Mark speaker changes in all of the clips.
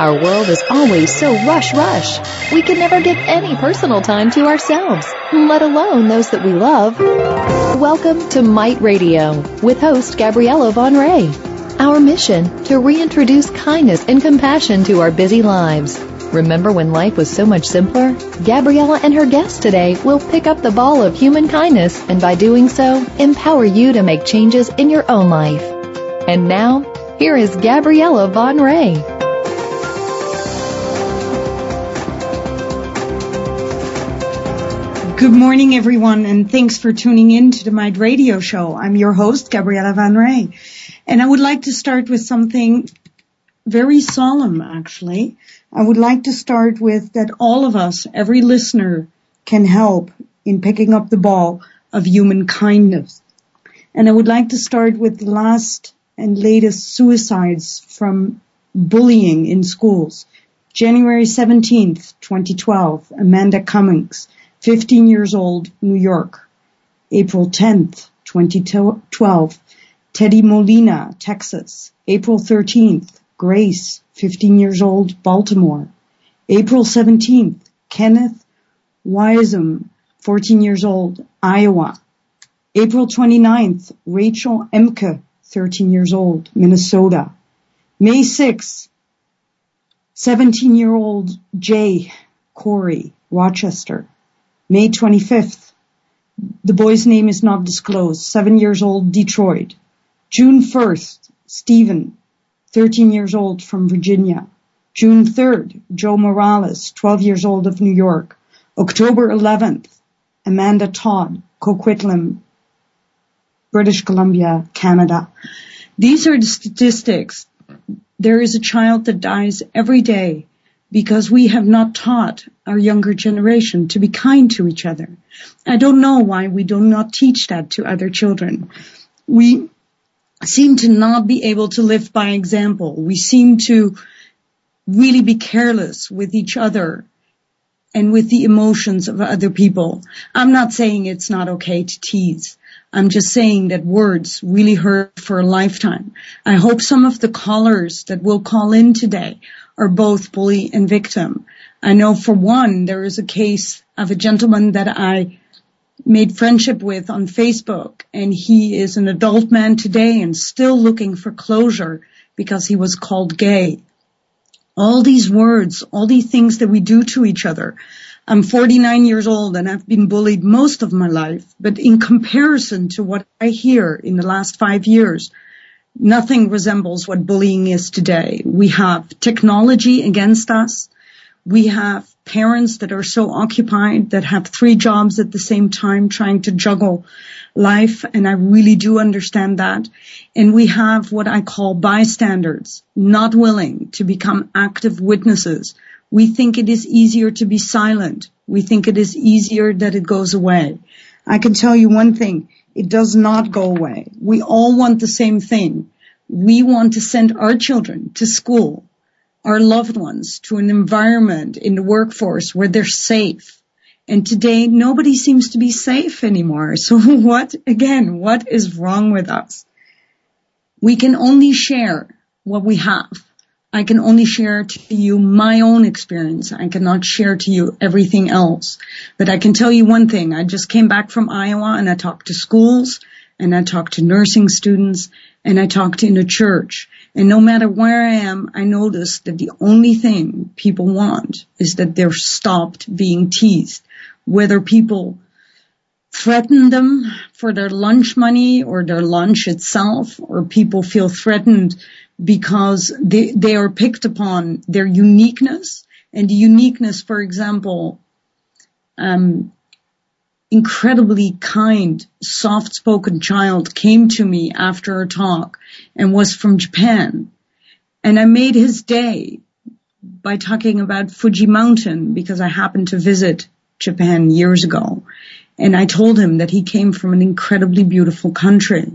Speaker 1: Our world is always so rush rush. We can never give any personal time to ourselves, let alone those that we love. Welcome to Might Radio with host Gabriella Van Rij. Our mission to reintroduce kindness and compassion to our busy lives. Remember when life was so much simpler? Gabriella and her guest today will pick up the ball of human kindness and by doing so, empower you to make changes in your own life. And now, here is Gabriella Van Rij.
Speaker 2: Good morning, everyone, and thanks for tuning in to the Might Radio Show. I'm your host, Gabriella Van Rij, and I would like to start with something very solemn, actually. I would like to start with that all of us, every listener, can help in picking up the ball of human kindness. And I would like to start with the last and latest suicides from bullying in schools. January 17th, 2012, Amanda Cummings 15 years old, New York. April 10th, 2012, Teddy Molina, Texas. April 13th, Grace, 15 years old, Baltimore. April 17th, Kenneth Weishuhn, 14 years old, Iowa. April 29th, Rachel Emke, 13 years old, Minnesota. May 6th, 17 year old Jay Corey, Rochester. May 25th. The boy's name is not disclosed. Seven years old, Detroit. June 1st, Stephen, 13 years old from Virginia. June 3rd, Joe Morales, 12 years old of New York. October 11th, Amanda Todd, Coquitlam, British Columbia, Canada. These are the statistics. There is a child that dies every day because we have not taught our younger generation to be kind to each other. I don't know why we do not teach that to other children. We seem to not be able to live by example. We seem to really be careless with each other and with the emotions of other people. I'm not saying it's not okay to tease. I'm just saying that words really hurt for a lifetime. I hope some of the callers that will call in today are both bully and victim. I know for one, there is a case of a gentleman that I made friendship with on Facebook and he is an adult man today and still looking for closure because he was called gay. All these words, all these things that we do to each other, I'm 49 years old and I've been bullied most of my life, but in comparison to what I hear in the last five years, nothing resembles what bullying is today. We have technology against us. We have parents that are so occupied that have three jobs at the same time trying to juggle life. And I really do understand that. And we have what I call bystanders, not willing to become active witnesses we think it is easier to be silent. We think it is easier that it goes away. I can tell you one thing. It does not go away. We all want the same thing. We want to send our children to school, our loved ones to an environment in the workforce where they're safe. And today nobody seems to be safe anymore. So what, again, what is wrong with us? We can only share what we have. I can only share to you my own experience. I cannot share to you everything else. But I can tell you one thing. I just came back from Iowa and I talked to schools and I talked to nursing students and I talked in a church. And no matter where I am, I notice that the only thing people want is that they're stopped being teased. Whether people threaten them for their lunch money or their lunch itself, or people feel threatened because they, they are picked upon their uniqueness and the uniqueness, for example, um, incredibly kind, soft-spoken child came to me after a talk and was from Japan. And I made his day by talking about Fuji Mountain because I happened to visit Japan years ago. And I told him that he came from an incredibly beautiful country.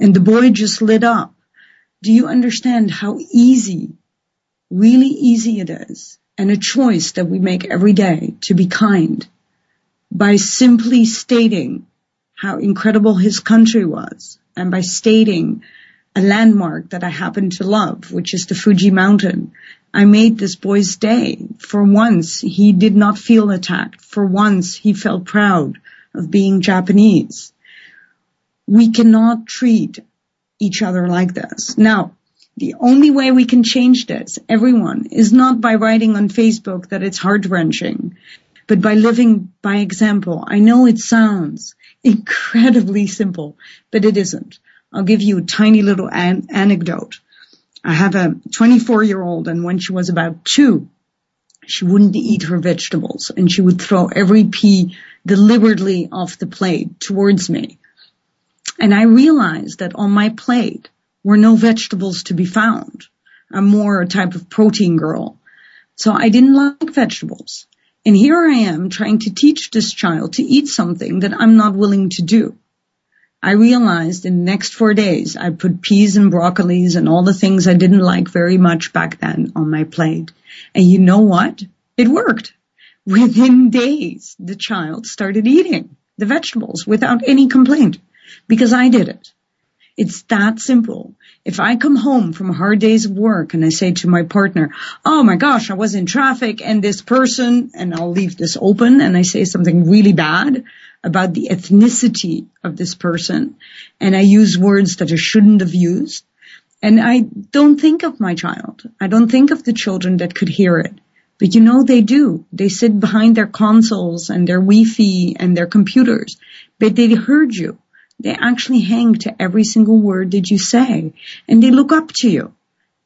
Speaker 2: And the boy just lit up do you understand how easy, really easy it is and a choice that we make every day to be kind by simply stating how incredible his country was and by stating a landmark that I happen to love, which is the Fuji mountain. I made this boy's day. For once, he did not feel attacked. For once, he felt proud of being Japanese. We cannot treat each other like this. Now, the only way we can change this, everyone, is not by writing on Facebook that it's heart wrenching, but by living by example. I know it sounds incredibly simple, but it isn't. I'll give you a tiny little an- anecdote. I have a 24 year old and when she was about two, she wouldn't eat her vegetables and she would throw every pea deliberately off the plate towards me. And I realized that on my plate were no vegetables to be found. I'm more a type of protein girl. So I didn't like vegetables. And here I am trying to teach this child to eat something that I'm not willing to do. I realized in the next four days I put peas and broccolis and all the things I didn't like very much back then on my plate. And you know what? It worked. Within days, the child started eating the vegetables without any complaint because I did it. It's that simple. If I come home from a hard days work and I say to my partner, oh my gosh, I was in traffic and this person, and I'll leave this open and I say something really bad about the ethnicity of this person and I use words that I shouldn't have used. And I don't think of my child. I don't think of the children that could hear it. But you know they do. They sit behind their consoles and their Wi-Fi and their computers. But they heard you. They actually hang to every single word that you say and they look up to you.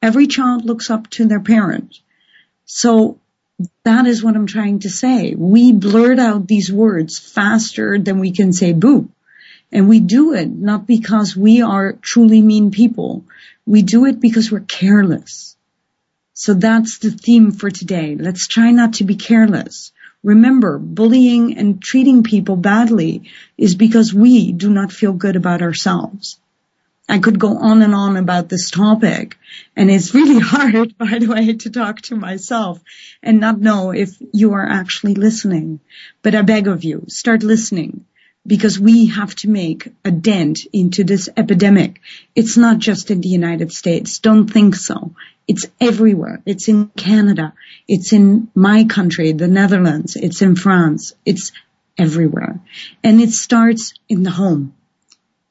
Speaker 2: Every child looks up to their parent. So that is what I'm trying to say. We blurt out these words faster than we can say boo. And we do it not because we are truly mean people. We do it because we're careless. So that's the theme for today. Let's try not to be careless. Remember, bullying and treating people badly is because we do not feel good about ourselves. I could go on and on about this topic and it's really hard, by the way, to talk to myself and not know if you are actually listening. But I beg of you, start listening because we have to make a dent into this epidemic. It's not just in the United States. Don't think so. It's everywhere. It's in Canada. It's in my country, the Netherlands. It's in France. It's everywhere. And it starts in the home.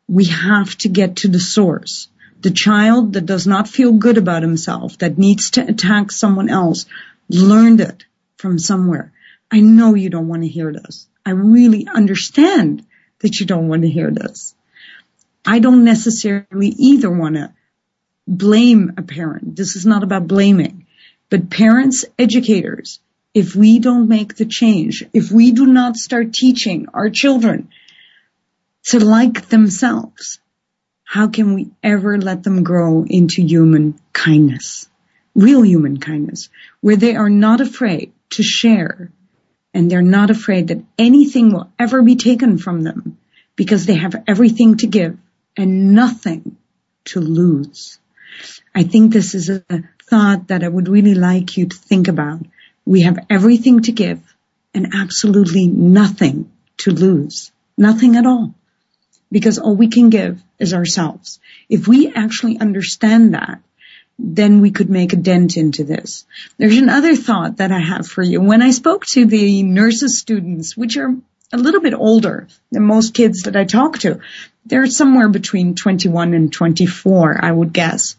Speaker 2: We have to get to the source. The child that does not feel good about himself, that needs to attack someone else, learned it from somewhere. I know you don't want to hear this. I really understand that you don't want to hear this. I don't necessarily either want to blame a parent. This is not about blaming, but parents, educators, if we don't make the change, if we do not start teaching our children to like themselves, how can we ever let them grow into human kindness? Real human kindness, where they are not afraid to share and they're not afraid that anything will ever be taken from them because they have everything to give and nothing to lose. I think this is a thought that I would really like you to think about. We have everything to give and absolutely nothing to lose. Nothing at all. Because all we can give is ourselves. If we actually understand that, then we could make a dent into this. There's another thought that I have for you. When I spoke to the nurses students, which are a little bit older than most kids that I talk to, they're somewhere between 21 and 24, I would guess.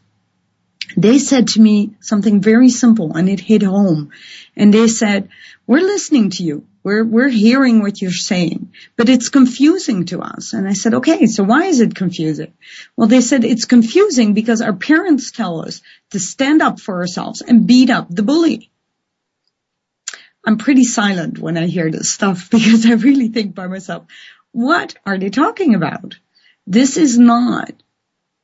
Speaker 2: They said to me something very simple and it hit home. And they said, we're listening to you. We're, we're hearing what you're saying, but it's confusing to us. And I said, okay, so why is it confusing? Well, they said it's confusing because our parents tell us to stand up for ourselves and beat up the bully. I'm pretty silent when I hear this stuff because I really think by myself, what are they talking about? This is not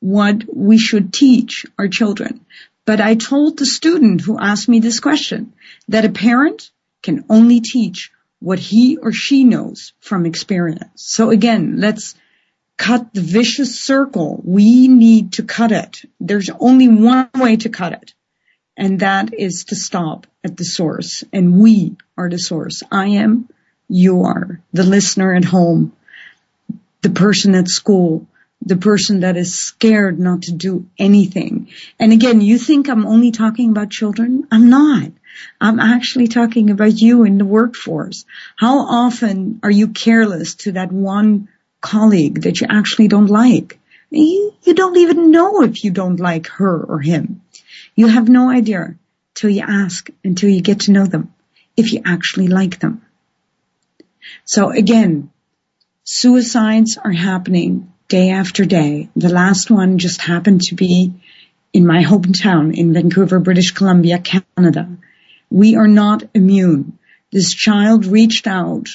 Speaker 2: what we should teach our children. But I told the student who asked me this question that a parent can only teach what he or she knows from experience. So again, let's cut the vicious circle. We need to cut it. There's only one way to cut it. And that is to stop at the source. And we are the source. I am, you are, the listener at home, the person at school, the person that is scared not to do anything. And again, you think I'm only talking about children? I'm not. I'm actually talking about you in the workforce. How often are you careless to that one colleague that you actually don't like? You, you don't even know if you don't like her or him. You have no idea till you ask, until you get to know them, if you actually like them. So again, suicides are happening day after day. The last one just happened to be in my hometown in Vancouver, British Columbia, Canada. We are not immune. This child reached out,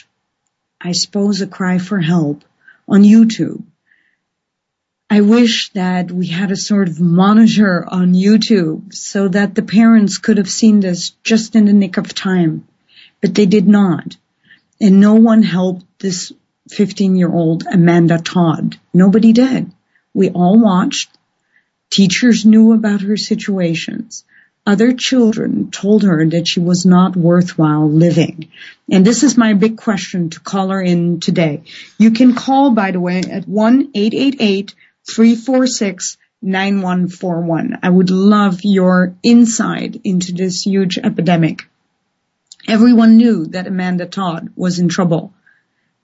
Speaker 2: I suppose a cry for help on YouTube. I wish that we had a sort of monitor on YouTube so that the parents could have seen this just in the nick of time, but they did not. And no one helped this 15 year old Amanda Todd. Nobody did. We all watched. Teachers knew about her situations. Other children told her that she was not worthwhile living. And this is my big question to call her in today. You can call, by the way, at 1-888-346-9141. I would love your insight into this huge epidemic. Everyone knew that Amanda Todd was in trouble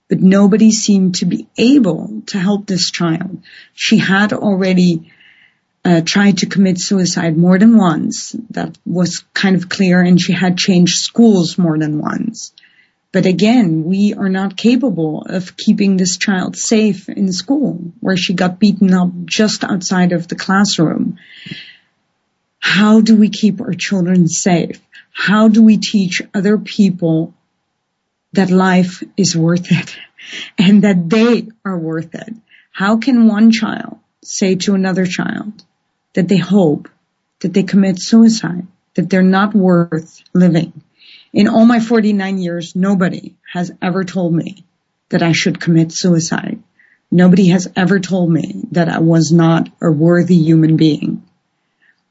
Speaker 2: but nobody seemed to be able to help this child. She had already uh, tried to commit suicide more than once. That was kind of clear, and she had changed schools more than once. But again, we are not capable of keeping this child safe in school, where she got beaten up just outside of the classroom. How do we keep our children safe? How do we teach other people that life is worth it and that they are worth it. How can one child say to another child that they hope that they commit suicide, that they're not worth living? In all my 49 years, nobody has ever told me that I should commit suicide. Nobody has ever told me that I was not a worthy human being.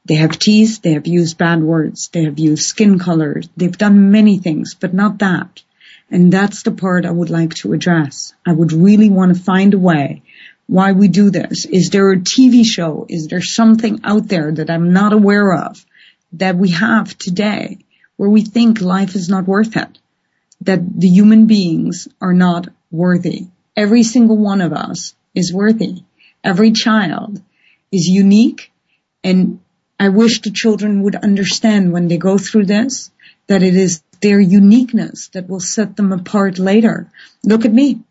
Speaker 2: They have teased, they have used bad words, they have used skin colors, they've done many things, but not that. And that's the part I would like to address. I would really want to find a way why we do this. Is there a TV show? Is there something out there that I'm not aware of that we have today where we think life is not worth it? That the human beings are not worthy. Every single one of us is worthy. Every child is unique and I wish the children would understand when they go through this that it is their uniqueness that will set them apart later. Look at me.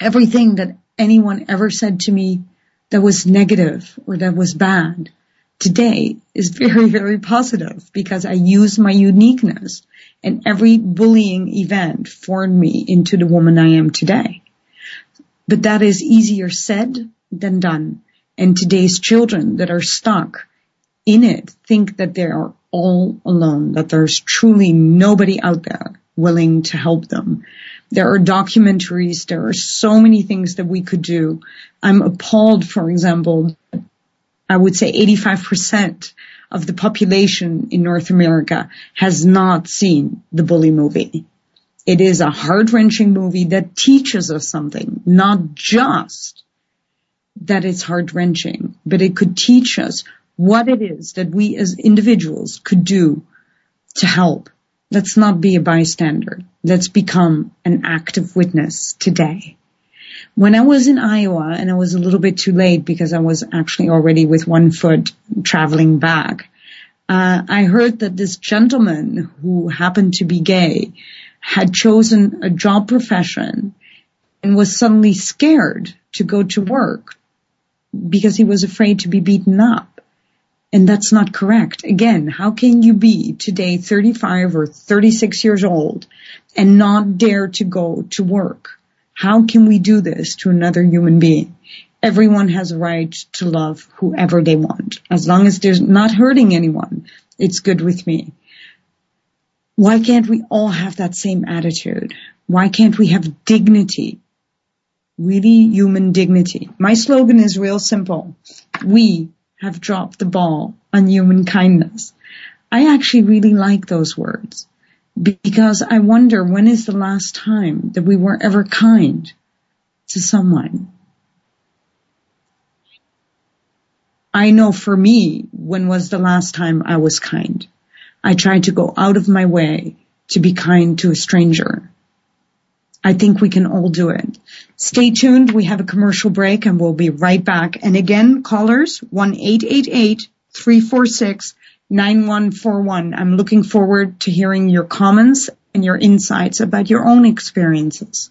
Speaker 2: Everything that anyone ever said to me that was negative or that was bad today is very, very positive because I use my uniqueness and every bullying event formed me into the woman I am today. But that is easier said than done. And today's children that are stuck in it think that they are all alone, that there's truly nobody out there willing to help them. There are documentaries, there are so many things that we could do. I'm appalled, for example, I would say 85% of the population in North America has not seen the bully movie. It is a heart wrenching movie that teaches us something, not just that it's heart wrenching, but it could teach us what it is that we as individuals could do to help. Let's not be a bystander. Let's become an active witness today. When I was in Iowa and I was a little bit too late because I was actually already with one foot traveling back, uh, I heard that this gentleman who happened to be gay had chosen a job profession and was suddenly scared to go to work because he was afraid to be beaten up. And that's not correct. Again, how can you be today 35 or 36 years old and not dare to go to work? How can we do this to another human being? Everyone has a right to love whoever they want. As long as they're not hurting anyone, it's good with me. Why can't we all have that same attitude? Why can't we have dignity? Really human dignity. My slogan is real simple. We have dropped the ball on human kindness. I actually really like those words because I wonder when is the last time that we were ever kind to someone? I know for me, when was the last time I was kind? I tried to go out of my way to be kind to a stranger. I think we can all do it. Stay tuned. We have a commercial break and we'll be right back. And again, callers, 1-888-346-9141. I'm looking forward to hearing your comments and your insights about your own experiences.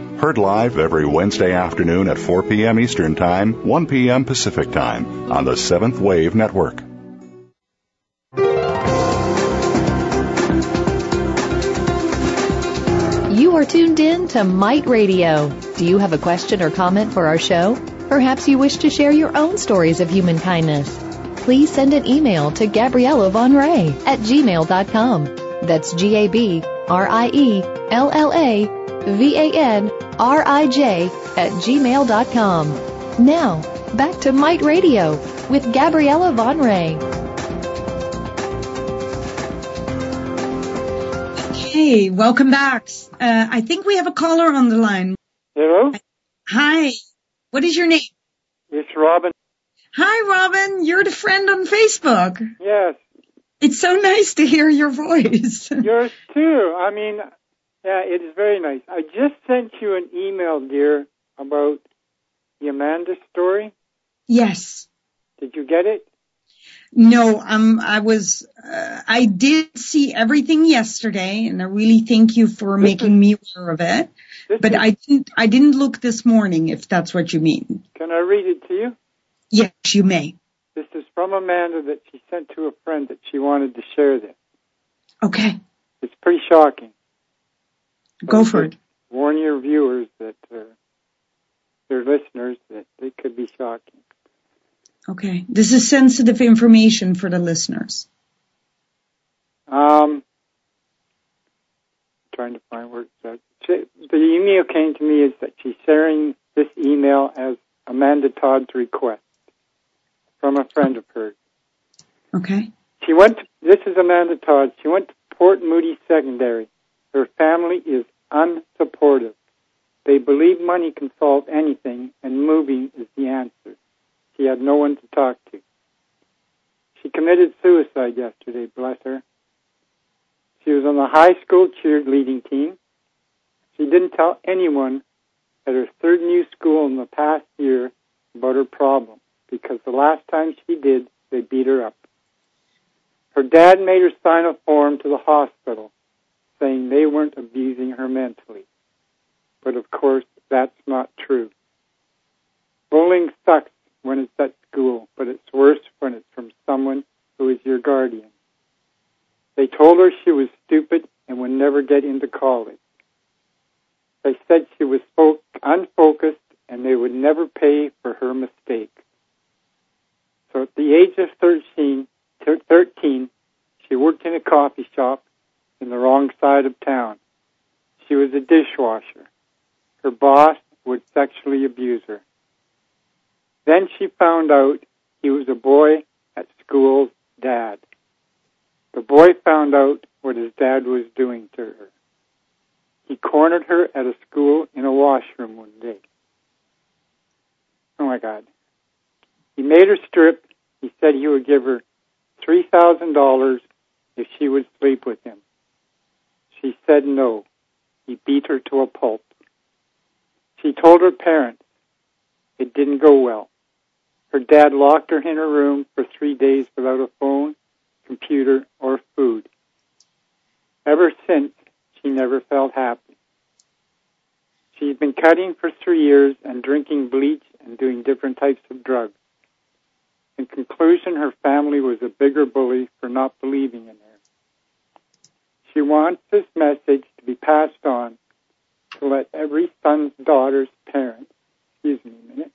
Speaker 3: Heard live every Wednesday afternoon at 4 p.m. Eastern Time, 1 p.m. Pacific Time on the Seventh Wave Network.
Speaker 1: You are tuned in to Might Radio. Do you have a question or comment for our show? Perhaps you wish to share your own stories of human kindness. Please send an email to Gabriella Van Rij at gmail.com. That's G-A-B R-I-E-L-L-A V-A-N-R-I-J at gmail.com. Now, back to Might Radio with Gabriella Van Rij.
Speaker 2: Okay, welcome back. Uh, I think we have a caller on the line.
Speaker 4: Hello?
Speaker 2: Hi. What is your name?
Speaker 4: It's Robin.
Speaker 2: Hi, Robin. You're the friend on Facebook.
Speaker 4: Yes.
Speaker 2: It's so nice to hear your voice.
Speaker 4: Yours too. I mean, yeah, it is very nice. I just sent you an email, dear, about the Amanda story.
Speaker 2: yes.
Speaker 4: Did you get it?
Speaker 2: No, um, I was, uh, I did see everything yesterday and I really thank you for
Speaker 4: This
Speaker 2: making me aware of it. But
Speaker 4: is-
Speaker 2: I didn't, I didn't look this morning if that's what you mean.
Speaker 4: Can I read it to you?
Speaker 2: Yes, you may.
Speaker 4: This is from Amanda that she sent to a friend that she wanted to share this.
Speaker 2: Okay,
Speaker 4: It's pretty shocking.
Speaker 2: Go for it.
Speaker 4: Warn your viewers that, uh, their listeners that it could be shocking.
Speaker 2: Okay. This is sensitive information for the listeners.
Speaker 4: Um, trying to find where it's at. She, the email came to me is that she's sharing this email as Amanda Todd's request from a friend of hers.
Speaker 2: Okay.
Speaker 4: She went. To, this is Amanda Todd. She went to Port Moody Secondary. Her family is unsupportive. They believe money can solve anything, and moving is the answer. She had no one to talk to. She committed suicide yesterday. Bless her. She was on the high school cheerleading team. She didn't tell anyone at her third new school in the past year about her problem because the last time she did, they beat her up. Her dad made her sign a form to the hospital saying they weren't abusing her mentally. But of course, that's not true. Bullying sucks when it's at school, but it's worse when it's from someone who is your guardian. They told her she was stupid and would never get into college. They said she was unfocused and they would never pay for her mistake. So at the age of 13, 13, she worked in a coffee shop in the wrong side of town. She was a dishwasher. Her boss would sexually abuse her. Then she found out he was a boy at school's dad. The boy found out what his dad was doing to her. He cornered her at a school in a washroom one day. Oh my God. He made her strip. He said he would give her $3,000 if she would sleep with him. She said no. He beat her to a pulp. She told her parents it didn't go well. Her dad locked her in her room for three days without a phone, computer, or food. Ever since, she never felt happy. She's been cutting for three years and drinking bleach and doing different types of drugs. In conclusion, her family was a bigger bully for not believing in her. She wants this message to be passed on to let every son's daughter's parents, excuse me a minute,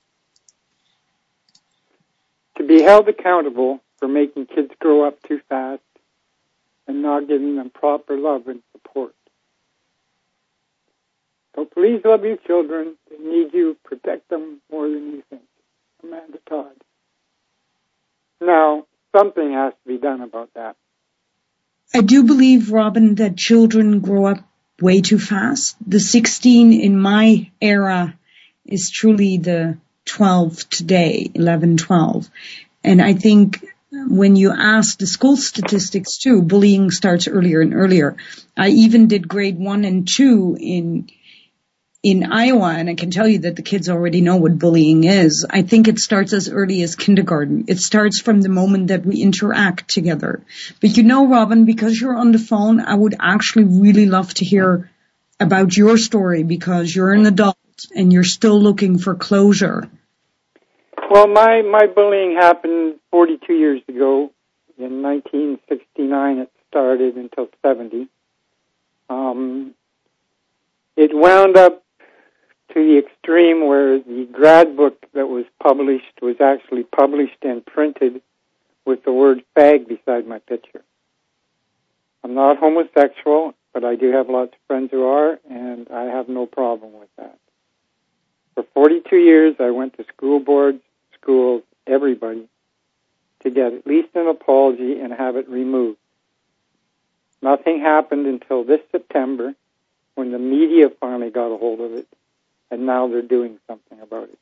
Speaker 4: to be held accountable for making kids grow up too fast and not giving them proper love and support. So please love your children. They need you. Protect them more than you think. Amanda Todd. Now, something has to be done about that.
Speaker 2: I do believe, Robin, that children grow up way too fast. The 16 in my era is truly the 12 today, 11, 12. And I think when you ask the school statistics too, bullying starts earlier and earlier. I even did grade one and two in in Iowa, and I can tell you that the kids already know what bullying is. I think it starts as early as kindergarten. It starts from the moment that we interact together. But you know, Robin, because you're on the phone, I would actually really love to hear about your story because you're an adult and you're still looking for closure.
Speaker 4: Well, my, my bullying happened 42 years ago. In 1969 it started until 70. Um, it wound up to the extreme where the grad book that was published was actually published and printed with the word fag beside my picture. I'm not homosexual, but I do have lots of friends who are, and I have no problem with that. For 42 years, I went to school boards, schools, everybody, to get at least an apology and have it removed. Nothing happened until this September when the media finally got a hold of it and now they're doing something about it.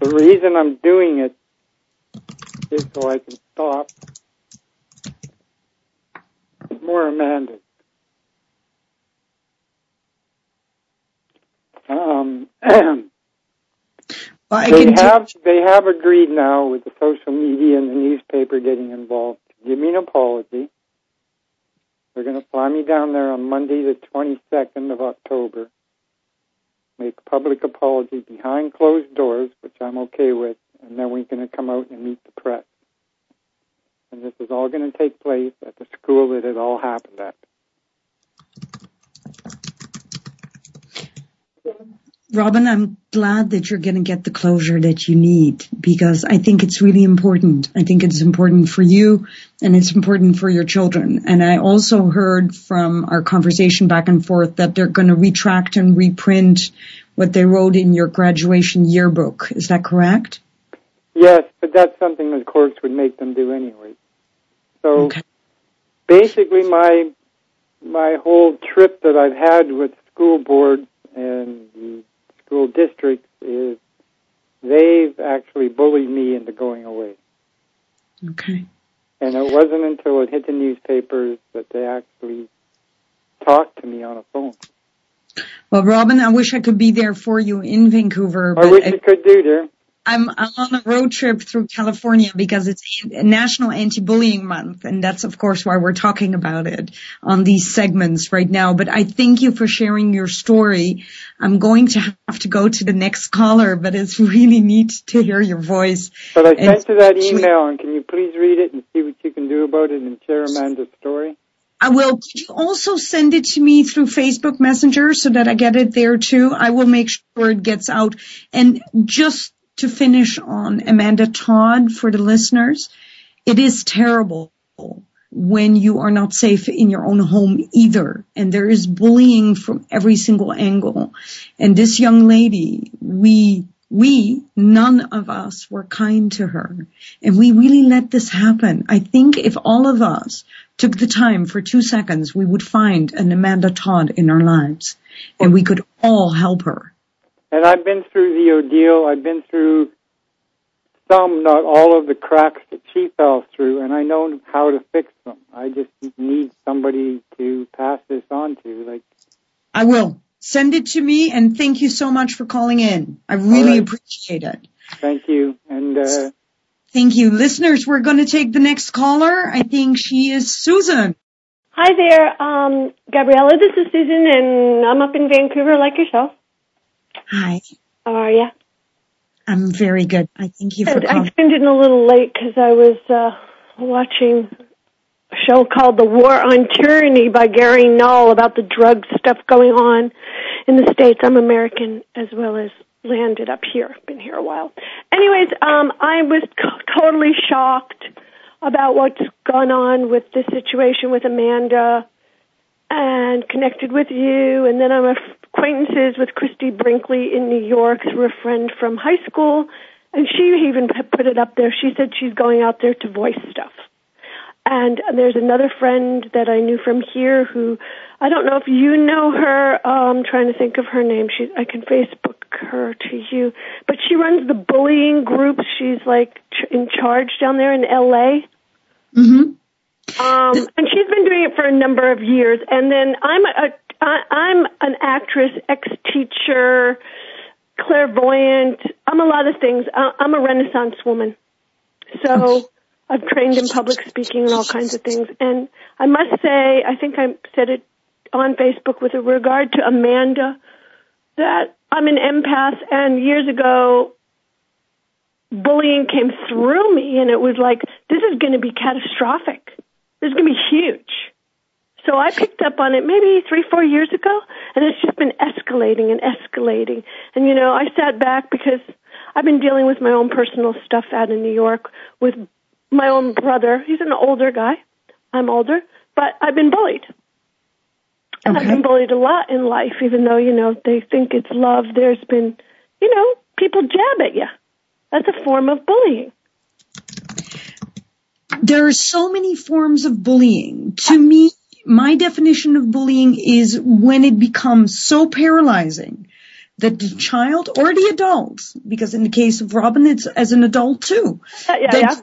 Speaker 4: The reason I'm doing it is so I can stop more Amandas. Um,
Speaker 2: Well, I
Speaker 4: they
Speaker 2: can t-
Speaker 4: have they have agreed now with the social media and the newspaper getting involved to give me an apology. They're going to fly me down there on Monday, the 22nd of October. Make public apology behind closed doors, which I'm okay with, and then we're going to come out and meet the press. And this is all going to take place at the school that it all happened at.
Speaker 2: Robin, I'm glad that you're going to get the closure that you need because I think it's really important. I think it's important for you and it's important for your children. And I also heard from our conversation back and forth that they're going to retract and reprint what they wrote in your graduation yearbook. Is that correct?
Speaker 4: Yes, but that's something the courts would make them do anyway. So
Speaker 2: Okay.
Speaker 4: basically, my my whole trip that I've had with school boards and the school districts is they've actually bullied me into going away.
Speaker 2: Okay.
Speaker 4: And it wasn't until it hit the newspapers that they actually talked to me on a phone.
Speaker 2: Well, Robin, I wish I could be there for you in Vancouver,
Speaker 4: I
Speaker 2: but
Speaker 4: wish you could do, dear.
Speaker 2: I'm, I'm on a road trip through California because it's National Anti-Bullying Month, and that's of course why we're talking about it on these segments right now. But I thank you for sharing your story. I'm going to have to go to the next caller, but it's really neat to hear your voice.
Speaker 4: But I
Speaker 2: And-
Speaker 4: sent you that email, and can you please read it and see what you can do about it and share Amanda's story?
Speaker 2: I will. Could you also send it to me through Facebook Messenger so that I get it there too? I will make sure it gets out. And just to finish on Amanda Todd for the listeners, it is terrible when you are not safe in your own home either. And there is bullying from every single angle. And this young lady, we we, none of us were kind to her. And we really let this happen. I think if all of us took the time for two seconds, we would find an Amanda Todd in our lives and we could all help her.
Speaker 4: And I've been through the ordeal. I've been through some, not all of the cracks that she fell through, and I know how to fix them. I just need somebody to pass this on to. Like,
Speaker 2: I will. Send it to me and thank you so much for calling in. I really
Speaker 4: right.
Speaker 2: appreciate it.
Speaker 4: thank you. And uh,
Speaker 2: Thank you. Listeners, we're going to take the next caller. I think she is Susan.
Speaker 5: Hi there, um, Gabriella. This is Susan, and I'm up in Vancouver, like yourself.
Speaker 2: Hi.
Speaker 5: How are you?
Speaker 2: I'm very good. I thank you for calling.
Speaker 5: I tuned in a little late because I was uh, watching a show called The War on Tyranny by Gary Null about the drug stuff going on in the States. I'm American as well as landed up here. Been here a while. Anyways, um, I was c- totally shocked about what's gone on with this situation with Amanda and connected with you. And then I'm acquaintances with Christie Brinkley in New York through a friend from high school. And she even put it up there. She said she's going out there to voice stuff. And there's another friend that I knew from here who I don't know if you know her. Uh, I'm trying to think of her name. She I can Facebook her to you, but she runs the bullying groups. She's like in charge down there in LA.
Speaker 2: hmm
Speaker 5: Um, and she's been doing it for a number of years. And then I'm a, I, I'm an actress, ex-teacher, clairvoyant. I'm a lot of things. I, I'm a Renaissance woman. So I've trained in public speaking and all kinds of things. And I must say, I think I said it on Facebook with regard to Amanda that I'm an empath and years ago bullying came through me and it was like, this is going to be catastrophic. This is going to be huge. So I picked up on it maybe three, four years ago, and it's just been escalating and escalating. And you know, I sat back because I've been dealing with my own personal stuff out in New York with my own brother. He's an older guy. I'm older, but I've been bullied. And I've been bullied a lot in life, even though, you know, they think it's love. There's been, you know, people jab at you. That's a form of bullying.
Speaker 2: There are so many forms of bullying. To me, my definition of bullying is when it becomes so paralyzing that the child or the adult, because in the case of Robin, it's as an adult too,
Speaker 5: yeah,
Speaker 2: that,
Speaker 5: yeah.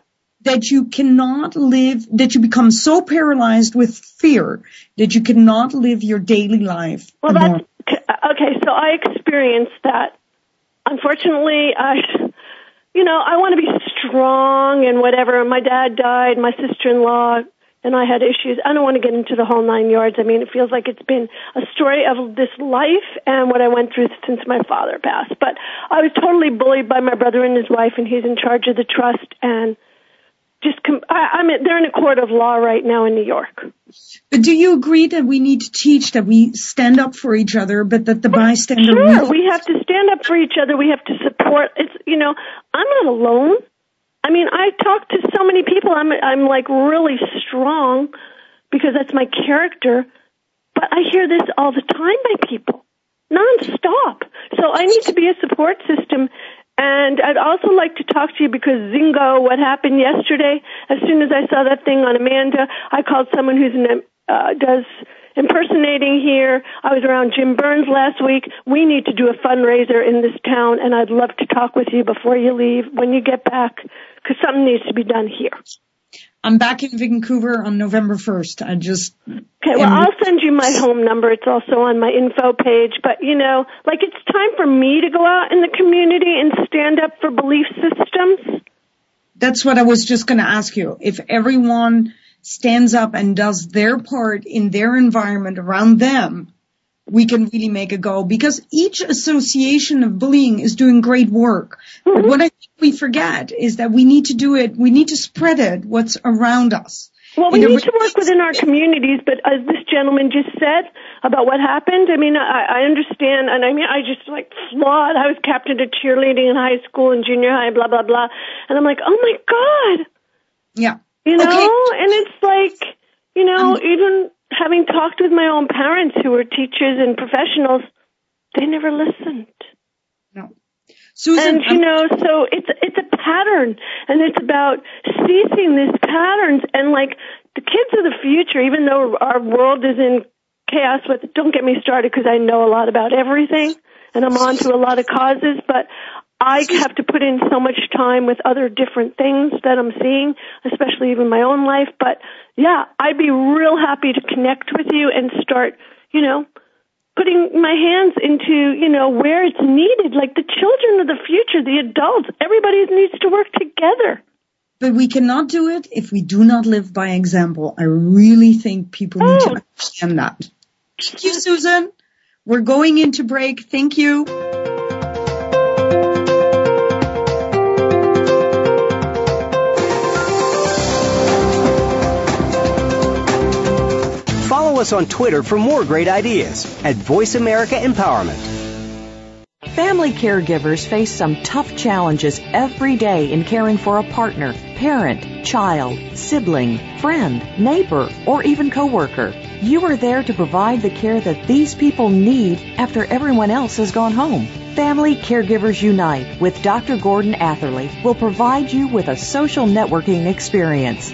Speaker 2: that you cannot live, that you become so paralyzed with fear that you cannot live your daily life.
Speaker 5: Well, that's okay. So I experienced that. Unfortunately, I, you know, I want to be strong and whatever. And My dad died. My sister-in-law and I had issues. I don't want to get into the whole nine yards. I mean, it feels like it's been a story of this life and what I went through since my father passed. But I was totally bullied by my brother and his wife, and he's in charge of the trust and. Just, com- I, I'm. They're in a court of law right now in New York.
Speaker 2: But do you agree that we need to teach that we stand up for each other, but that the bystander
Speaker 5: Sure, we have to stand up for each other. We have to support. It's you know, I'm not alone. I mean, I talk to so many people. I'm I'm like really strong because that's my character. But I hear this all the time by people, nonstop. So I need to be a support system. And I'd also like to talk to you because Zingo, what happened yesterday, as soon as I saw that thing on Amanda, I called someone who's an, uh, does impersonating here. I was around Jim Burns last week. We need to do a fundraiser in this town and I'd love to talk with you before you leave, when you get back, because something needs to be done here.
Speaker 2: I'm back in Vancouver on November 1st. I just,
Speaker 5: Okay, well,
Speaker 2: am-
Speaker 5: I'll send you my home number. It's also on my info page. But, you know, like it's time for me to go out in the community and stand up for belief systems.
Speaker 2: that's what I was just going to ask you. If everyone stands up and does their part in their environment around them, we can really make a go because each association of bullying is doing great work. But what I think we forget is that we need to do it, we need to spread it, what's around us.
Speaker 5: Well, we need to work within our communities, but as this gentleman just said about what happened, I mean, I, I understand, and I mean, I just like flawed. I was captain of cheerleading in high school and junior high, blah blah blah, and I'm like, oh my god,
Speaker 2: Yeah.
Speaker 5: You know,
Speaker 2: Okay.
Speaker 5: and it's like, you know,
Speaker 2: Um,
Speaker 5: even having talked with my own parents who were teachers and professionals, they never listened.
Speaker 2: No. Susan,
Speaker 5: and you know, so it's it's a pattern, and it's about ceasing these patterns. And like the kids of the future, even though our world is in chaos, with don't get me started because I know a lot about everything, and I'm on to a lot of causes, but I have to put in so much time with other different things that I'm seeing, especially even my own life. But yeah, I'd be real happy to connect with you and start, you know, putting my hands into, you know, where it's needed. Like the children of the future, the adults, everybody needs to work together.
Speaker 2: But we cannot do it if we do not live by example. I really think people need to
Speaker 5: Oh.
Speaker 2: understand that. Thank you, Susan. We're going into break. Thank you.
Speaker 6: Follow us on Twitter for more great ideas at Voice America Empowerment.
Speaker 7: Family caregivers face some tough challenges every day in caring for a partner, parent, child, sibling, friend, neighbor, or even coworker. You are there to provide the care that these people need after everyone else has gone home. Family Caregivers Unite with Dr. Gordon Atherley will provide you with a social networking experience.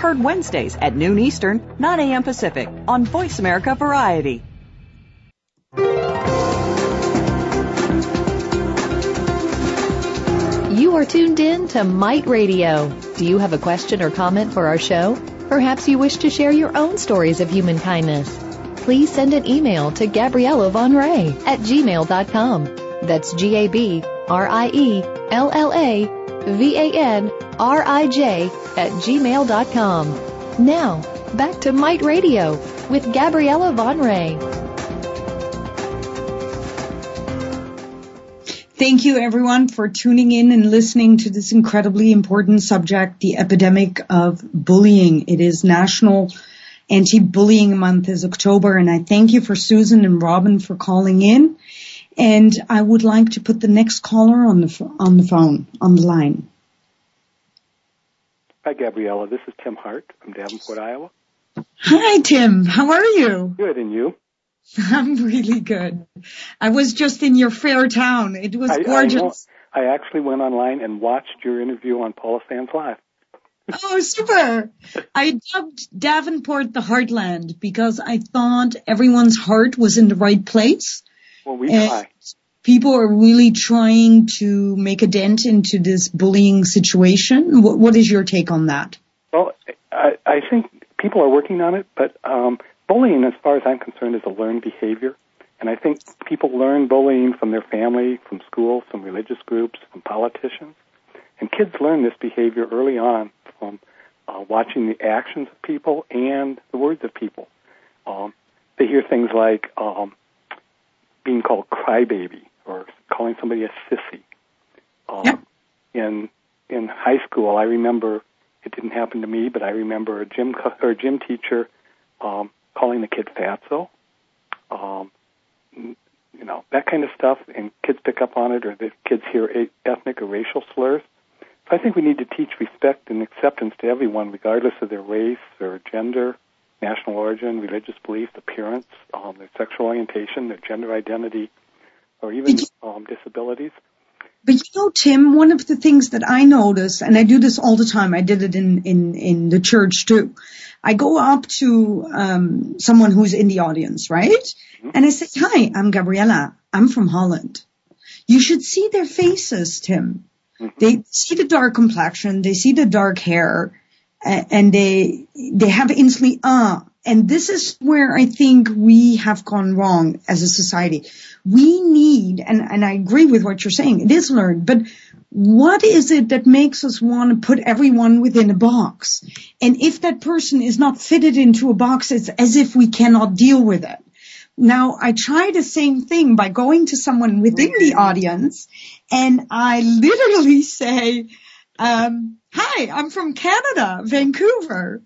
Speaker 7: heard Wednesdays at noon Eastern, 9 a.m. Pacific on Voice America Variety.
Speaker 1: You are tuned in to Might Radio. Do you have a question or comment for our show? Perhaps you wish to share your own stories of human kindness. Please send an email to Gabriella Van Rij at gmail.com. That's G-A-B-R-I-E-L-L-A V-A-N-R-I-J at gmail.com. Now, back to Might Radio with Gabriella Van Rij.
Speaker 2: Thank you everyone for tuning in and listening to this incredibly important subject, the epidemic of bullying. It is National Anti-Bullying Month is October and I thank you for Susan and Robin for calling in. And I would like to put the next caller on the, on the phone, on the line.
Speaker 8: Hi, Gabriella. This is Tim Hart from Davenport, Iowa.
Speaker 2: Hi Tim, how are you?
Speaker 8: Good, and you?
Speaker 2: I'm really good. I was just in your fair town. It was
Speaker 8: I, I,
Speaker 2: gorgeous.
Speaker 8: know- I actually went online and watched your interview on Paula Sands Live.
Speaker 2: Oh, super. I dubbed Davenport the heartland because I thought everyone's heart was in the right place.
Speaker 8: Well, we
Speaker 2: And
Speaker 8: try.
Speaker 2: People are really trying to make a dent into this bullying situation. What, what is your take on that?
Speaker 8: Well, I, I think people are working on it, but um, bullying, as far as I'm concerned, is a learned behavior. And I think people learn bullying from their family, from school, from religious groups, from politicians. And kids learn this behavior early on from uh, watching the actions of people and the words of people. Um, they hear things like um, being called crybaby or calling somebody a sissy. Um, In in high school, I remember it didn't happen to me, but I remember a gym co- or gym teacher um, calling the kid fatso. Um, you know that kind of stuff, and kids pick up on it, or the kids hear a- ethnic or racial slurs. So I think we need to teach respect and acceptance to everyone, regardless of their race or gender, national origin, religious belief, appearance, um, their sexual orientation, their gender identity, or even um, disabilities.
Speaker 2: But you know, Tim, one of the things that I notice, and I do this all the time, I did it in, in, in the church too. I go up to um, someone who's in the audience, right? And I say, hi, I'm Gabriella. I'm from Holland. You should see their faces, Tim. They see the dark complexion, they see the dark hair, and they they have instantly ah. And this is where I think we have gone wrong as a society. We need, and, and I agree with what you're saying, it is learned, but what is it that makes us want to put everyone within a box? And if that person is not fitted into a box, it's as if we cannot deal with it. Now, I try the same thing by going to someone within the audience and I literally say, um, hi, I'm from Canada, Vancouver.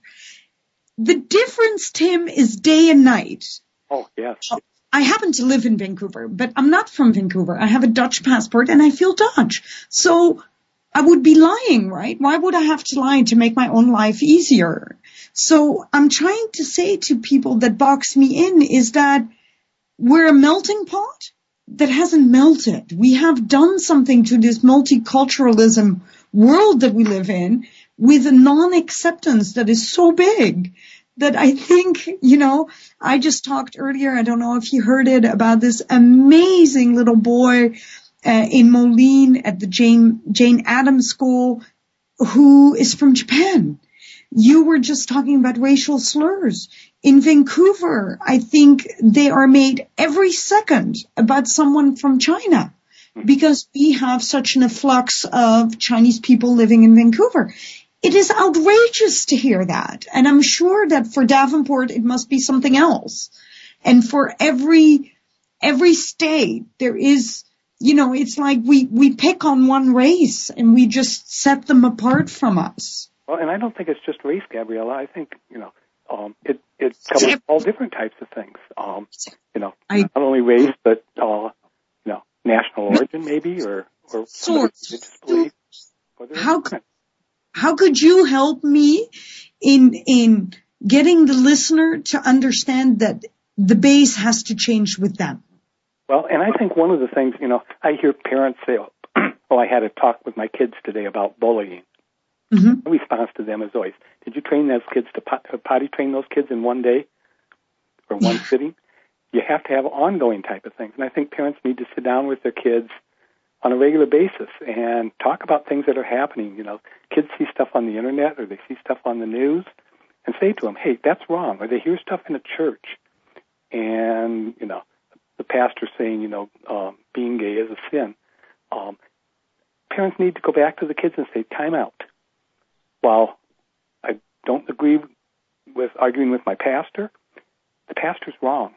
Speaker 2: The difference, Tim, is day and night.
Speaker 8: Oh, yes.
Speaker 2: I happen to live in Vancouver, but I'm not from Vancouver. I have a Dutch passport and I feel Dutch. So I would be lying, right? Why would I have to lie to make my own life easier? So I'm trying to say to people that box me in is that we're a melting pot that hasn't melted. We have done something to this multiculturalism world that we live in with a non-acceptance that is so big that I think, you know, I just talked earlier, I don't know if you heard it, about this amazing little boy uh, in Moline at the Jane, Jane Addams School who is from Japan. You were just talking about racial slurs. In Vancouver, I think they are made every second about someone from China because we have such an afflux of Chinese people living in Vancouver. It is outrageous to hear that. And I'm sure that for Davenport, it must be something else. And for every, every state, there is, you know, it's like we, we pick on one race and we just set them apart from us.
Speaker 8: Well, and I don't think it's just race, Gabriella. I think, you know, um, it, it covers all different types of things. Um, you know,
Speaker 2: I,
Speaker 8: not only race, but, uh, you know, national origin maybe, or, or belief.
Speaker 2: How could, how could you help me in, in getting the listener to understand that the base has to change with them?
Speaker 8: Well, and I think one of the things, you know, I hear parents say, oh, I had a talk with my kids today about bullying.
Speaker 2: Mm-hmm.
Speaker 8: The response to them is always, did you train those kids to potty train those kids in one day or one sitting? You have to have ongoing type of things. And I think parents need to sit down with their kids on a regular basis and talk about things that are happening. You know, kids see stuff on the internet or they see stuff on the news and say to them, hey, that's wrong. Or they hear stuff in a church and, you know, the pastor saying, you know, um, being gay is a sin. Um, parents need to go back to the kids and say, time out. While I don't agree with arguing with my pastor, the pastor's wrong.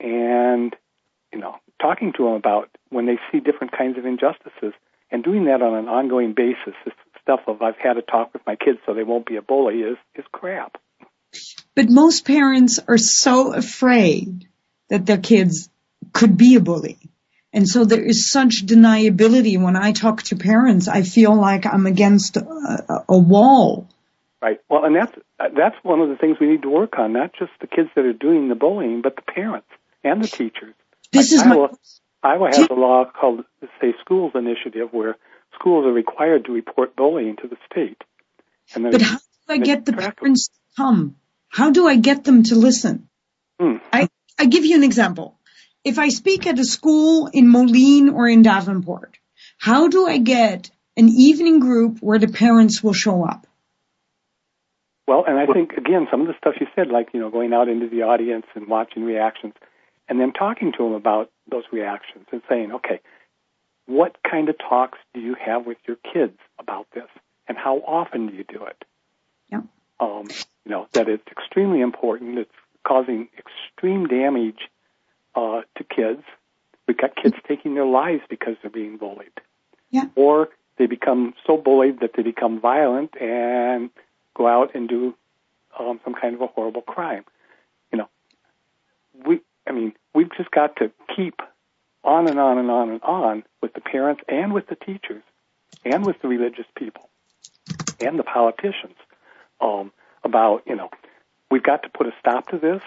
Speaker 8: And, you know, talking to them about when they see different kinds of injustices and doing that on an ongoing basis, this stuff of I've had a talk with my kids so they won't be a bully is, is crap.
Speaker 2: But most parents are so afraid that their kids could be a bully. And so there is such deniability. When I talk to parents, I feel like I'm against a, a wall.
Speaker 8: Right. Well, and that's that's one of the things we need to work on. Not just the kids that are doing the bullying, but the parents and the teachers.
Speaker 2: This is
Speaker 8: Iowa,
Speaker 2: my,
Speaker 8: Iowa has a law called the Safe Schools Initiative, where schools are required to report bullying to the state.
Speaker 2: And but how do I get the parents to come? How do I get them to listen?
Speaker 8: Hmm.
Speaker 2: I I give you an example. If I speak at a school in Moline or in Davenport, how do I get an evening group where the parents will show up?
Speaker 8: Well, and I think again, some of the stuff you said, like you know, going out into the audience and watching reactions, and then talking to them about those reactions and saying, okay, what kind of talks do you have with your kids about this, and how often do you do it?
Speaker 2: Yeah.
Speaker 8: Um, you know that it's extremely important. It's causing extreme damage uh, to kids. We've got kids taking their lives because they're being bullied.
Speaker 2: Yeah.
Speaker 8: Or they become so bullied that they become violent and go out and do um, some kind of a horrible crime. You know, we, I mean, we've just got to keep on and on and on and on with the parents and with the teachers and with the religious people and the politicians um, about, you know, we've got to put a stop to this.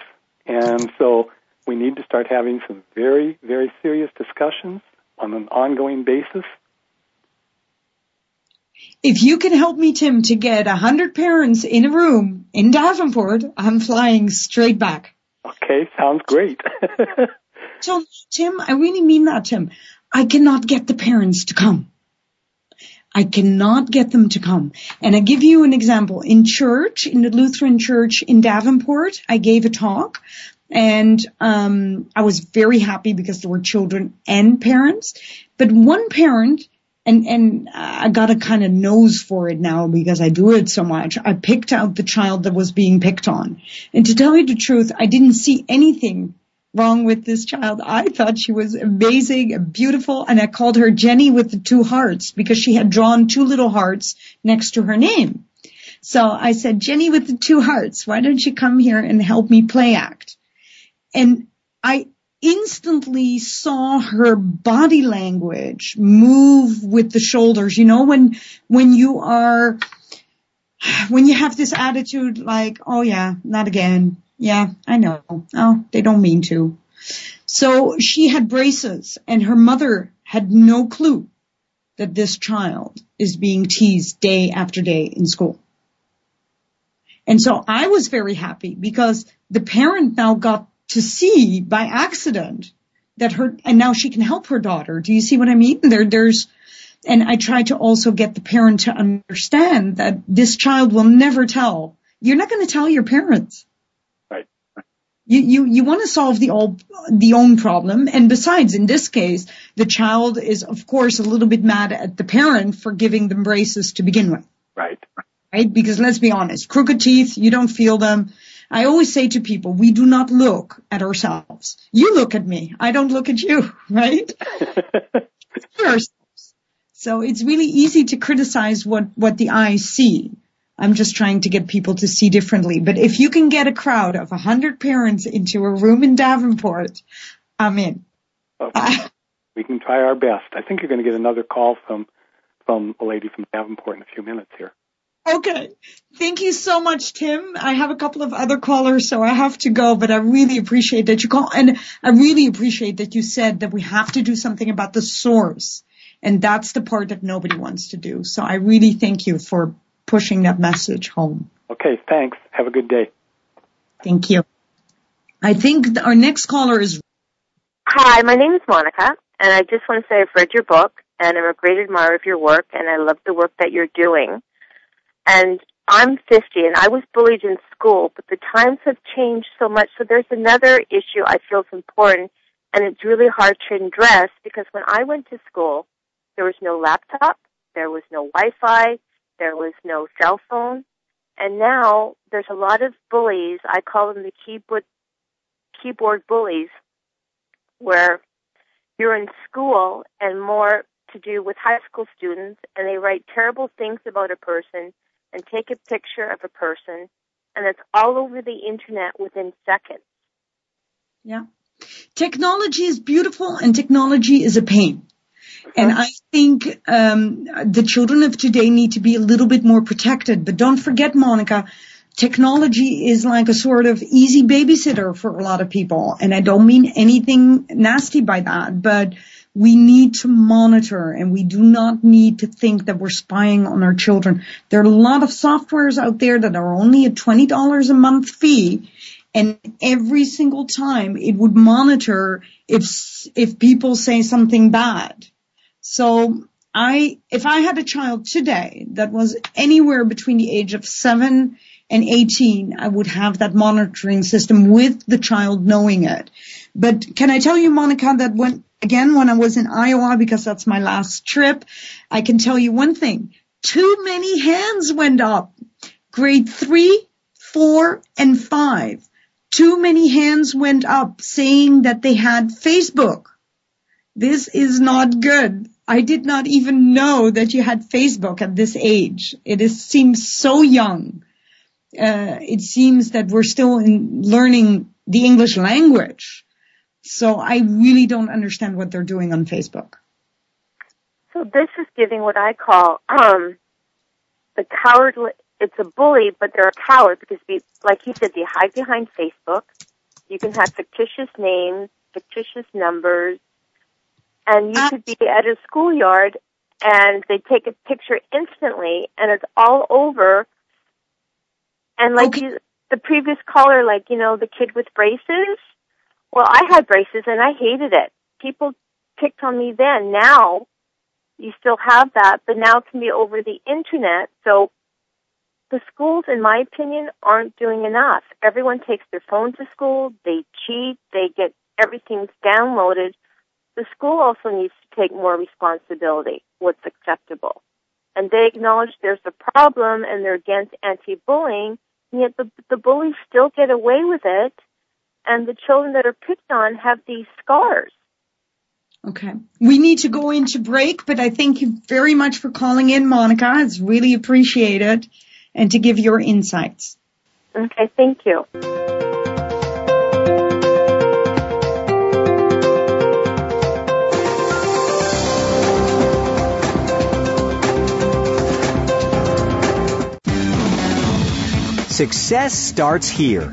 Speaker 8: And so we need to start having some very, very serious discussions on an ongoing basis.
Speaker 2: If you can help me, Tim, to get a hundred parents in a room in Davenport, I'm flying straight back.
Speaker 8: Okay, sounds great.
Speaker 2: so, Tim, I really mean that, Tim. I cannot get the parents to come. I cannot get them to come. And I give you an example. In church, in the Lutheran church in Davenport, I gave a talk and um, I was very happy because there were children and parents. But one parent, and and I got a kind of nose for it now because I do it so much. I picked out the child that was being picked on, and to tell you the truth, I didn't see anything wrong with this child. I thought she was amazing beautiful, and I called her Jenny with the two hearts because she had drawn two little hearts next to her name. So I said, Jenny with the two hearts, why don't you come here and help me play act? And I instantly saw her body language move with the shoulders. You know, when, when you are, when you have this attitude like, oh yeah, not again. Yeah, I know. Oh, they don't mean to. So she had braces and her mother had no clue that this child is being teased day after day in school. And so I was very happy because the parent now got to see by accident that her, and now she can help her daughter. Do you see what I mean? There, there's, and I try to also get the parent to understand that this child will never tell. You're not going to tell your parents.
Speaker 8: Right.
Speaker 2: You, you, you want to solve the all, the own problem. And besides, in this case, the child is of course a little bit mad at the parent for giving them braces to begin with.
Speaker 8: Right.
Speaker 2: Right? Because let's be honest, crooked teeth, you don't feel them. I always say to people, we do not look at ourselves. You look at me. I don't look at you, right? so it's really easy to criticize what, what the eyes see. I'm just trying to get people to see differently. But if you can get a crowd of a hundred parents into a room in Davenport, I'm in.
Speaker 8: Okay. we can try our best. I think you're going to get another call from from a lady from Davenport in a few minutes here.
Speaker 2: Okay. Thank you so much, Tim. I have a couple of other callers, so I have to go, but I really appreciate that you call. And I really appreciate that you said that we have to do something about the source. And that's the part that nobody wants to do. So I really thank you for pushing that message home.
Speaker 8: Okay. Thanks. Have a good day.
Speaker 2: Thank you. I think our next caller is.
Speaker 9: Hi, my name is Monica, and I just want to say I've read your book, and I'm a great admirer of your work, and I love the work that you're doing. And I'm 50 and I was bullied in school, but the times have changed so much. So there's another issue I feel is important and it's really hard to address because when I went to school, there was no laptop, there was no Wi-Fi, there was no cell phone. And now there's a lot of bullies. I call them the keyboard, keyboard bullies where you're in school and more to do with high school students and they write terrible things about a person and take a picture of a person, and it's all over the internet within seconds.
Speaker 2: Yeah. Technology is beautiful and technology is a pain. And I think um, the children of today need to be a little bit more protected. But don't forget, Monica, technology is like a sort of easy babysitter for a lot of people. And I don't mean anything nasty by that, but we need to monitor and we do not need to think that we're spying on our children. There are a lot of softwares out there that are only a $20 a month fee and every single time it would monitor if, if people say something bad. So I, if I had a child today that was anywhere between the age of seven and 18, I would have that monitoring system with the child knowing it. But can I tell you, Monica, that when again, when I was in Iowa, because that's my last trip, I can tell you one thing. Too many hands went up. Grade three, four, and five. Too many hands went up saying that they had Facebook. This is not good. I did not even know that you had Facebook at this age. It is, seems so young. Uh, it seems that we're still in learning the English language. So I really don't understand what they're doing on Facebook.
Speaker 9: So this is giving what I call um, the cowardly. It's a bully, but they're a coward because, they, like you said, they hide behind Facebook. You can have fictitious names, fictitious numbers, and you could be at a schoolyard and they take a picture instantly, and it's all over. And like okay. you, the previous caller, like you know, the kid with braces well, I had braces and I hated it. People picked on me then. Now, you still have that, but now it can be over the internet. So the schools, in my opinion, aren't doing enough. Everyone takes their phone to school, they cheat, they get everything's downloaded. The school also needs to take more responsibility, what's acceptable. And they acknowledge there's a problem and they're against anti-bullying, yet the, the bullies still get away with it, and the children that are picked on have these scars.
Speaker 2: Okay. We need to go into break, but I thank you very much for calling in, Monica. It's really appreciated and to give your insights.
Speaker 9: Okay, thank you.
Speaker 6: Success starts here.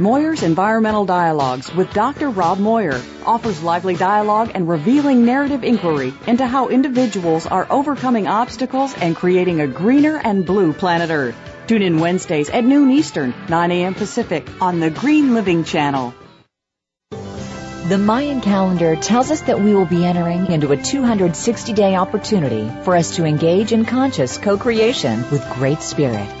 Speaker 7: Moyer's Environmental Dialogues with Dr. Rob Moyer offers lively dialogue and revealing narrative inquiry into how individuals are overcoming obstacles and creating a greener and blue planet Earth. Tune in Wednesdays at noon Eastern, 9 a.m. Pacific on the Green Living Channel.
Speaker 1: The Mayan calendar tells us that we will be entering into a 260 day opportunity for us to engage in conscious co creation with Great Spirit.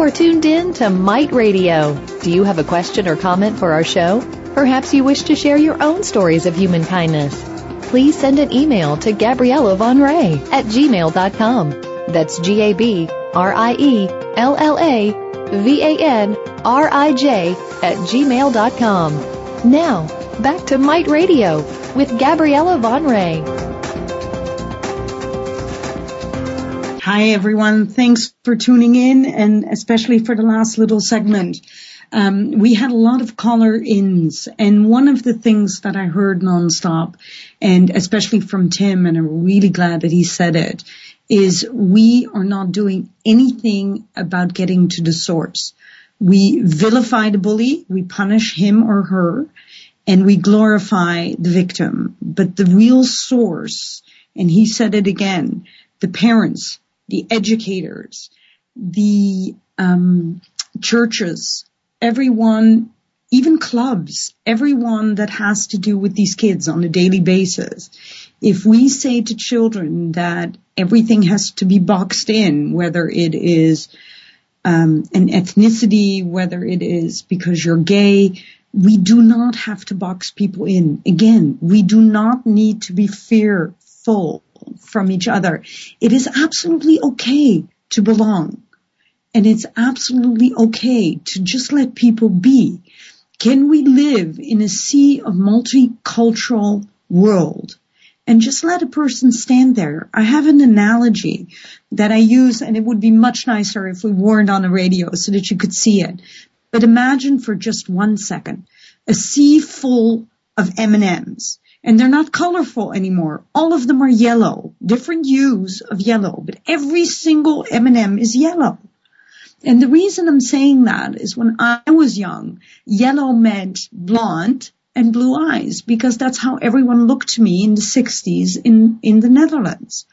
Speaker 1: You are tuned in to Might Radio. Do you have a question or comment for our show? Perhaps you wish to share your own stories of human kindness. Please send an email to Gabriella Van Rij at gmail.com. That's G-A-B-R-I-E-L-L-A V-A-N-R-I-J at gmail.com. Now, back to Might Radio with Gabriella Van Rij.
Speaker 2: Hi everyone. Thanks for tuning in and especially for the last little segment. Um, we had a lot of caller ins and one of the things that I heard nonstop and especially from Tim and I'm really glad that he said it is we are not doing anything about getting to the source. We vilify the bully, we punish him or her, and we glorify the victim. But the real source, and he said it again, the parents, the educators, the um, churches, everyone, even clubs, everyone that has to do with these kids on a daily basis. If we say to children that everything has to be boxed in, whether it is um, an ethnicity, whether it is because you're gay, we do not have to box people in. Again, we do not need to be fearful from each other. It is absolutely okay to belong. And it's absolutely okay to just let people be. Can we live in a sea of multicultural world and just let a person stand there? I have an analogy that I use and it would be much nicer if we weren't on a radio so that you could see it. But imagine for just one second a sea full of M&Ms and they're not colorful anymore. All of them are yellow, different hues of yellow, but every single M&M is yellow. And the reason I'm saying that is when I was young, yellow meant blonde and blue eyes because that's how everyone looked to me in the 60s in, in the Netherlands.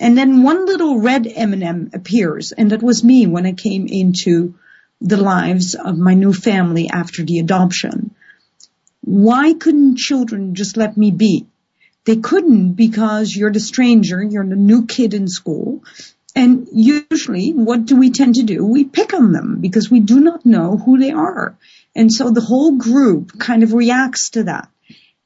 Speaker 2: And then one little red M&M appears and that was me when I came into the lives of my new family after the adoption. Why couldn't children just let me be? They couldn't because you're the stranger, you're the new kid in school. And usually what do we tend to do? We pick on them because we do not know who they are. And so the whole group kind of reacts to that.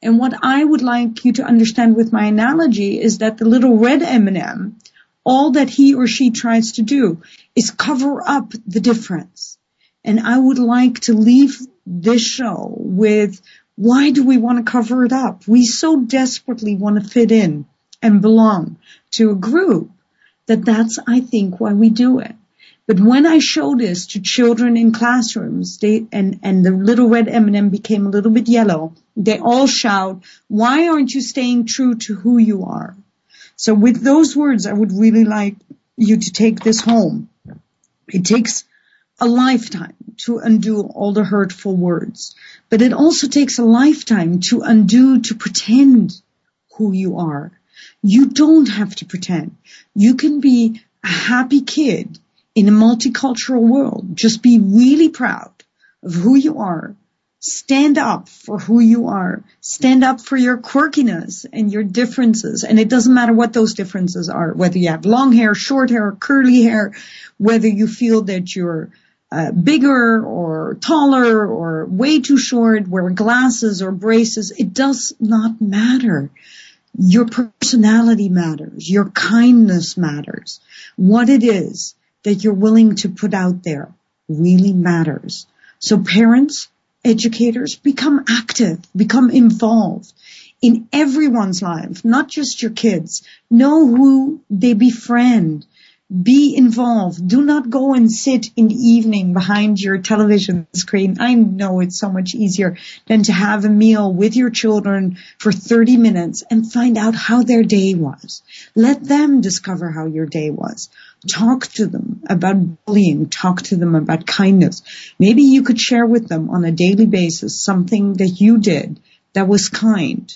Speaker 2: And what I would like you to understand with my analogy is that the little red M&M, all that he or she tries to do is cover up the difference. And I would like to leave this show with why do we want to cover it up? We so desperately want to fit in and belong to a group that that's, I think, why we do it. But when I show this to children in classrooms, they, and, and the little red M&M became a little bit yellow, they all shout, why aren't you staying true to who you are? So with those words, I would really like you to take this home. It takes a lifetime to undo all the hurtful words, but it also takes a lifetime to undo, to pretend who you are. You don't have to pretend. You can be a happy kid in a multicultural world. Just be really proud of who you are stand up for who you are. Stand up for your quirkiness and your differences. And it doesn't matter what those differences are, whether you have long hair, short hair, curly hair, whether you feel that you're uh, bigger or taller or way too short, wear glasses or braces. It does not matter. Your personality matters. Your kindness matters. What it is that you're willing to put out there really matters. So parents, educators, become active, become involved in everyone's life, not just your kids. Know who they befriend. Be involved. Do not go and sit in the evening behind your television screen. I know it's so much easier than to have a meal with your children for 30 minutes and find out how their day was. Let them discover how your day was. Talk to them about bullying. Talk to them about kindness. Maybe you could share with them on a daily basis something that you did that was kind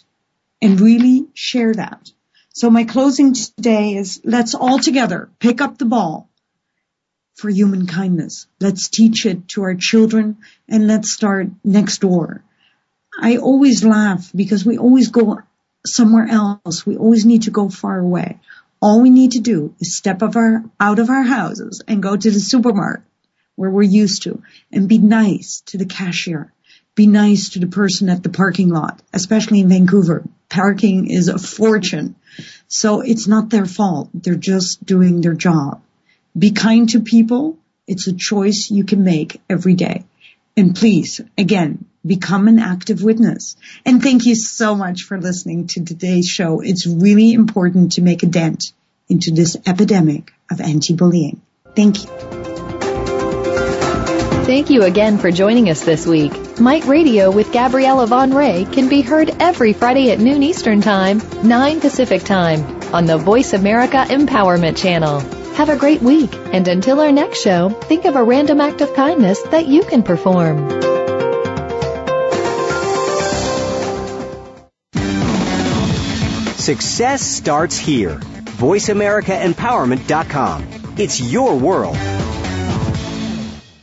Speaker 2: and really share that. So my closing today is let's all together pick up the ball for human kindness. Let's teach it to our children and let's start next door. I always laugh because we always go somewhere else. We always need to go far away. All we need to do is step our, out of our houses and go to the supermarket where we're used to and be nice to the cashier. Be nice to the person at the parking lot, especially in Vancouver. Parking is a fortune. So it's not their fault. They're just doing their job. Be kind to people. It's a choice you can make every day. And please, again, become an active witness. And thank you so much for listening to today's show. It's really important to make a dent into this epidemic of anti-bullying. Thank you.
Speaker 1: Thank you again for joining us this week. Mite Radio with Gabriella Van Rij can be heard every Friday at noon Eastern Time, 9 Pacific Time on the Voice America Empowerment Channel. Have a great week, and until our next show, think of a random act of kindness that you can perform.
Speaker 6: Success starts here. VoiceAmericaEmpowerment.com. It's your world.